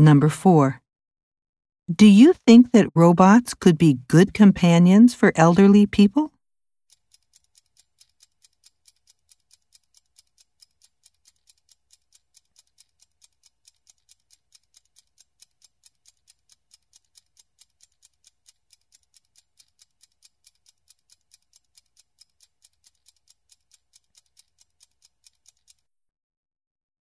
Number 4. Do you think that robots could be good companions for elderly people?